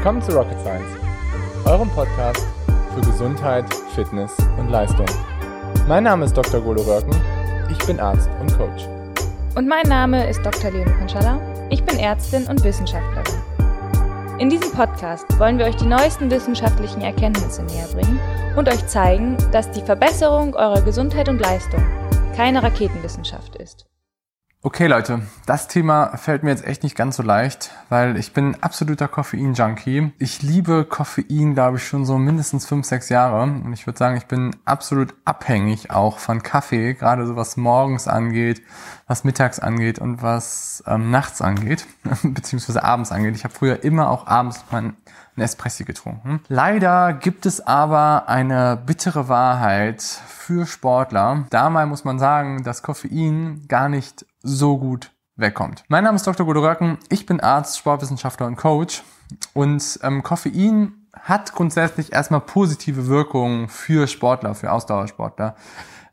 Willkommen zu Rocket Science, eurem Podcast für Gesundheit, Fitness und Leistung. Mein Name ist Dr. Golo Röcken, ich bin Arzt und Coach. Und mein Name ist Dr. Leonie Konschalla, ich bin Ärztin und Wissenschaftlerin. In diesem Podcast wollen wir euch die neuesten wissenschaftlichen Erkenntnisse näher bringen und euch zeigen, dass die Verbesserung eurer Gesundheit und Leistung keine Raketenwissenschaft ist. Okay Leute, das Thema fällt mir jetzt echt nicht ganz so leicht, weil ich bin absoluter Koffein-Junkie. Ich liebe Koffein, glaube ich, schon so mindestens fünf, sechs Jahre. Und ich würde sagen, ich bin absolut abhängig auch von Kaffee, gerade so was morgens angeht, was mittags angeht und was ähm, nachts angeht, beziehungsweise abends angeht. Ich habe früher immer auch abends mein ein Espresso getrunken. Leider gibt es aber eine bittere Wahrheit für Sportler. Dabei muss man sagen, dass Koffein gar nicht so gut wegkommt. Mein Name ist Dr. Guido Röcken. Ich bin Arzt, Sportwissenschaftler und Coach. Und ähm, Koffein hat grundsätzlich erstmal positive Wirkungen für Sportler, für Ausdauersportler.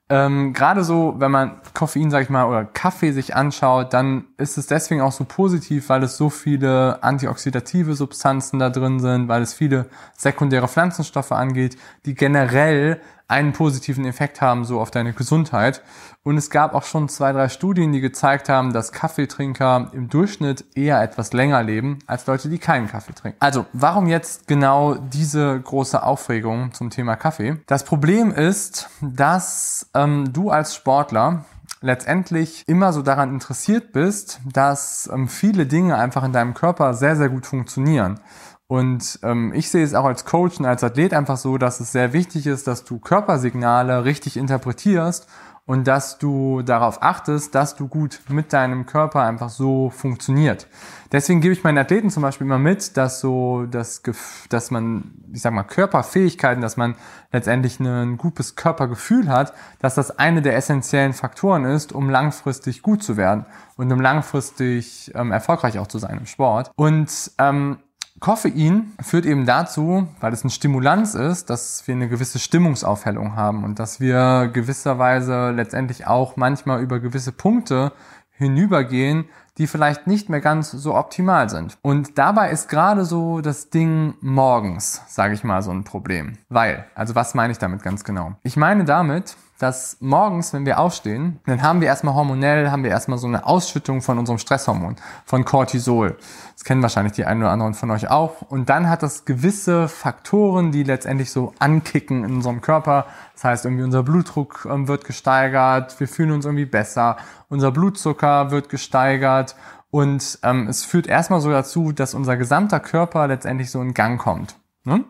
Ähm, Gerade so, wenn man Koffein, sag ich mal, oder Kaffee sich anschaut, dann ist es deswegen auch so positiv, weil es so viele antioxidative Substanzen da drin sind, weil es viele sekundäre Pflanzenstoffe angeht, die generell einen positiven Effekt haben so auf deine Gesundheit. Und es gab auch schon zwei, drei Studien, die gezeigt haben, dass Kaffeetrinker im Durchschnitt eher etwas länger leben als Leute, die keinen Kaffee trinken. Also, warum jetzt genau diese große Aufregung zum Thema Kaffee? Das Problem ist, dass ähm, du als Sportler letztendlich immer so daran interessiert bist, dass ähm, viele Dinge einfach in deinem Körper sehr, sehr gut funktionieren. Und ähm, ich sehe es auch als Coach und als Athlet einfach so, dass es sehr wichtig ist, dass du Körpersignale richtig interpretierst und dass du darauf achtest, dass du gut mit deinem Körper einfach so funktioniert. Deswegen gebe ich meinen Athleten zum Beispiel immer mit, dass so das, dass man, ich sag mal, Körperfähigkeiten, dass man letztendlich ein gutes Körpergefühl hat, dass das eine der essentiellen Faktoren ist, um langfristig gut zu werden und um langfristig ähm, erfolgreich auch zu sein im Sport. Und ähm, Koffein führt eben dazu, weil es ein Stimulanz ist, dass wir eine gewisse Stimmungsaufhellung haben und dass wir gewisserweise letztendlich auch manchmal über gewisse Punkte hinübergehen, die vielleicht nicht mehr ganz so optimal sind. Und dabei ist gerade so das Ding morgens, sage ich mal, so ein Problem. Weil, also was meine ich damit ganz genau? Ich meine damit, dass morgens, wenn wir aufstehen, dann haben wir erstmal hormonell, haben wir erstmal so eine Ausschüttung von unserem Stresshormon, von Cortisol. Das kennen wahrscheinlich die einen oder anderen von euch auch. Und dann hat das gewisse Faktoren, die letztendlich so ankicken in unserem Körper. Das heißt, irgendwie unser Blutdruck ähm, wird gesteigert, wir fühlen uns irgendwie besser, unser Blutzucker wird gesteigert und ähm, es führt erstmal so dazu, dass unser gesamter Körper letztendlich so in Gang kommt. Ne?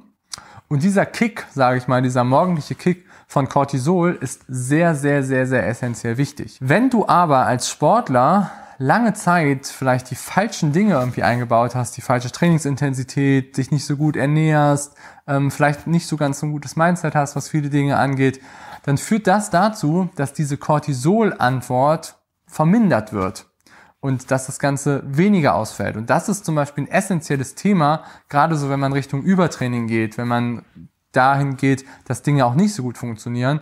Und dieser Kick, sage ich mal, dieser morgendliche Kick, von Cortisol ist sehr, sehr, sehr, sehr essentiell wichtig. Wenn du aber als Sportler lange Zeit vielleicht die falschen Dinge irgendwie eingebaut hast, die falsche Trainingsintensität, dich nicht so gut ernährst, ähm, vielleicht nicht so ganz so ein gutes Mindset hast, was viele Dinge angeht, dann führt das dazu, dass diese Cortisol-Antwort vermindert wird und dass das Ganze weniger ausfällt. Und das ist zum Beispiel ein essentielles Thema, gerade so, wenn man Richtung Übertraining geht, wenn man dahin geht, dass Dinge auch nicht so gut funktionieren.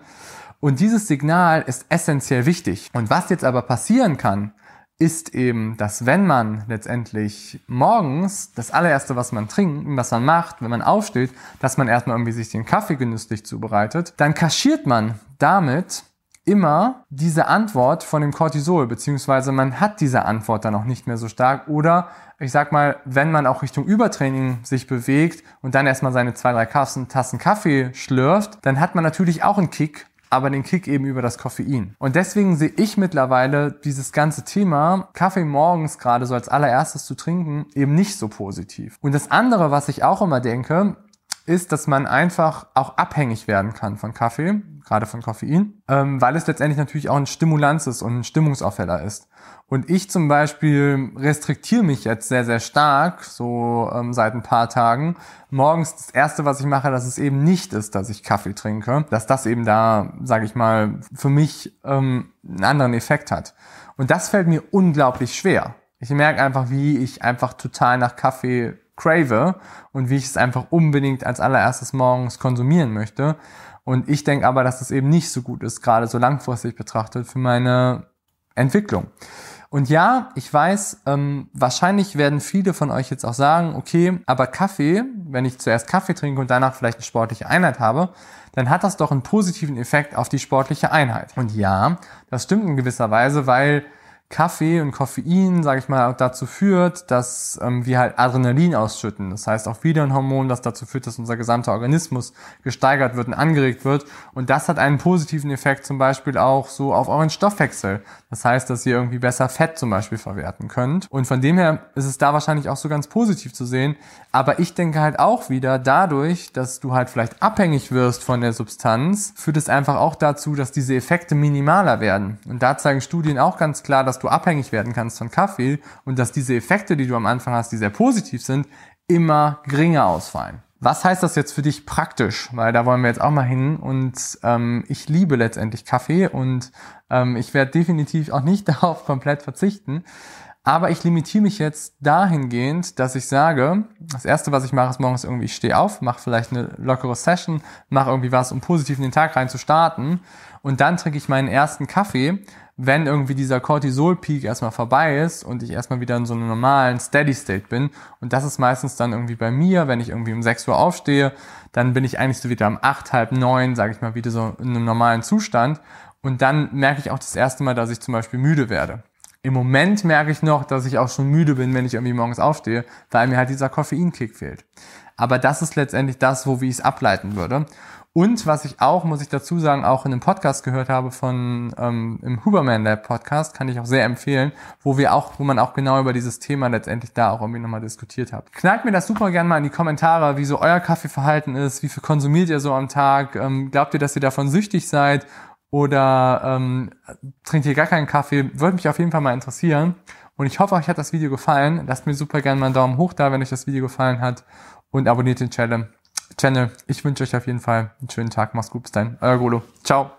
Und dieses Signal ist essentiell wichtig. Und was jetzt aber passieren kann, ist eben, dass wenn man letztendlich morgens das allererste, was man trinkt, was man macht, wenn man aufsteht, dass man erstmal irgendwie sich den Kaffee genüsslich zubereitet, dann kaschiert man damit immer diese Antwort von dem Cortisol, beziehungsweise man hat diese Antwort dann auch nicht mehr so stark oder ich sag mal, wenn man auch Richtung Übertraining sich bewegt und dann erstmal seine zwei, drei Tassen, Tassen Kaffee schlürft, dann hat man natürlich auch einen Kick, aber den Kick eben über das Koffein. Und deswegen sehe ich mittlerweile dieses ganze Thema, Kaffee morgens gerade so als allererstes zu trinken, eben nicht so positiv. Und das andere, was ich auch immer denke, ist, dass man einfach auch abhängig werden kann von Kaffee, gerade von Koffein, ähm, weil es letztendlich natürlich auch ein Stimulanz ist und ein Stimmungsaufheller ist. Und ich zum Beispiel restriktiere mich jetzt sehr, sehr stark, so ähm, seit ein paar Tagen. Morgens das Erste, was ich mache, dass es eben nicht ist, dass ich Kaffee trinke. Dass das eben da, sage ich mal, für mich ähm, einen anderen Effekt hat. Und das fällt mir unglaublich schwer. Ich merke einfach, wie ich einfach total nach Kaffee crave und wie ich es einfach unbedingt als allererstes morgens konsumieren möchte. Und ich denke aber, dass das eben nicht so gut ist, gerade so langfristig betrachtet, für meine Entwicklung. Und ja, ich weiß, ähm, wahrscheinlich werden viele von euch jetzt auch sagen, okay, aber Kaffee, wenn ich zuerst Kaffee trinke und danach vielleicht eine sportliche Einheit habe, dann hat das doch einen positiven Effekt auf die sportliche Einheit. Und ja, das stimmt in gewisser Weise, weil Kaffee und Koffein, sage ich mal, dazu führt, dass ähm, wir halt Adrenalin ausschütten. Das heißt auch wieder ein Hormon, das dazu führt, dass unser gesamter Organismus gesteigert wird und angeregt wird. Und das hat einen positiven Effekt zum Beispiel auch so auf euren Stoffwechsel. Das heißt, dass ihr irgendwie besser Fett zum Beispiel verwerten könnt. Und von dem her ist es da wahrscheinlich auch so ganz positiv zu sehen. Aber ich denke halt auch wieder, dadurch, dass du halt vielleicht abhängig wirst von der Substanz, führt es einfach auch dazu, dass diese Effekte minimaler werden. Und da zeigen Studien auch ganz klar, dass du abhängig werden kannst von Kaffee und dass diese Effekte, die du am Anfang hast, die sehr positiv sind, immer geringer ausfallen. Was heißt das jetzt für dich praktisch? Weil da wollen wir jetzt auch mal hin und ähm, ich liebe letztendlich Kaffee und ähm, ich werde definitiv auch nicht darauf komplett verzichten. Aber ich limitiere mich jetzt dahingehend, dass ich sage, das erste, was ich mache, ist morgens irgendwie, ich stehe auf, mache vielleicht eine lockere Session, mache irgendwie was, um positiv in den Tag rein zu starten. Und dann trinke ich meinen ersten Kaffee, wenn irgendwie dieser Cortisol-Peak erstmal vorbei ist und ich erstmal wieder in so einem normalen Steady State bin. Und das ist meistens dann irgendwie bei mir, wenn ich irgendwie um 6 Uhr aufstehe, dann bin ich eigentlich so wieder um 8, halb 9, sage ich mal, wieder so in einem normalen Zustand. Und dann merke ich auch das erste Mal, dass ich zum Beispiel müde werde. Im Moment merke ich noch, dass ich auch schon müde bin, wenn ich irgendwie morgens aufstehe, weil mir halt dieser Koffeinkick fehlt. Aber das ist letztendlich das, wo wie ich es ableiten würde. Und was ich auch, muss ich dazu sagen, auch in einem Podcast gehört habe von ähm, im Huberman Lab Podcast, kann ich auch sehr empfehlen, wo wir auch, wo man auch genau über dieses Thema letztendlich da auch irgendwie nochmal diskutiert hat. Knallt mir das super gerne mal in die Kommentare, wie so euer Kaffeeverhalten ist, wie viel konsumiert ihr so am Tag, ähm, glaubt ihr, dass ihr davon süchtig seid oder ähm, trinkt ihr gar keinen Kaffee, würde mich auf jeden Fall mal interessieren. Und ich hoffe, euch hat das Video gefallen. Lasst mir super gerne mal einen Daumen hoch da, wenn euch das Video gefallen hat. Und abonniert den Channel. Channel. Ich wünsche euch auf jeden Fall einen schönen Tag. Macht's gut. Bis dann. Euer Golo. Ciao.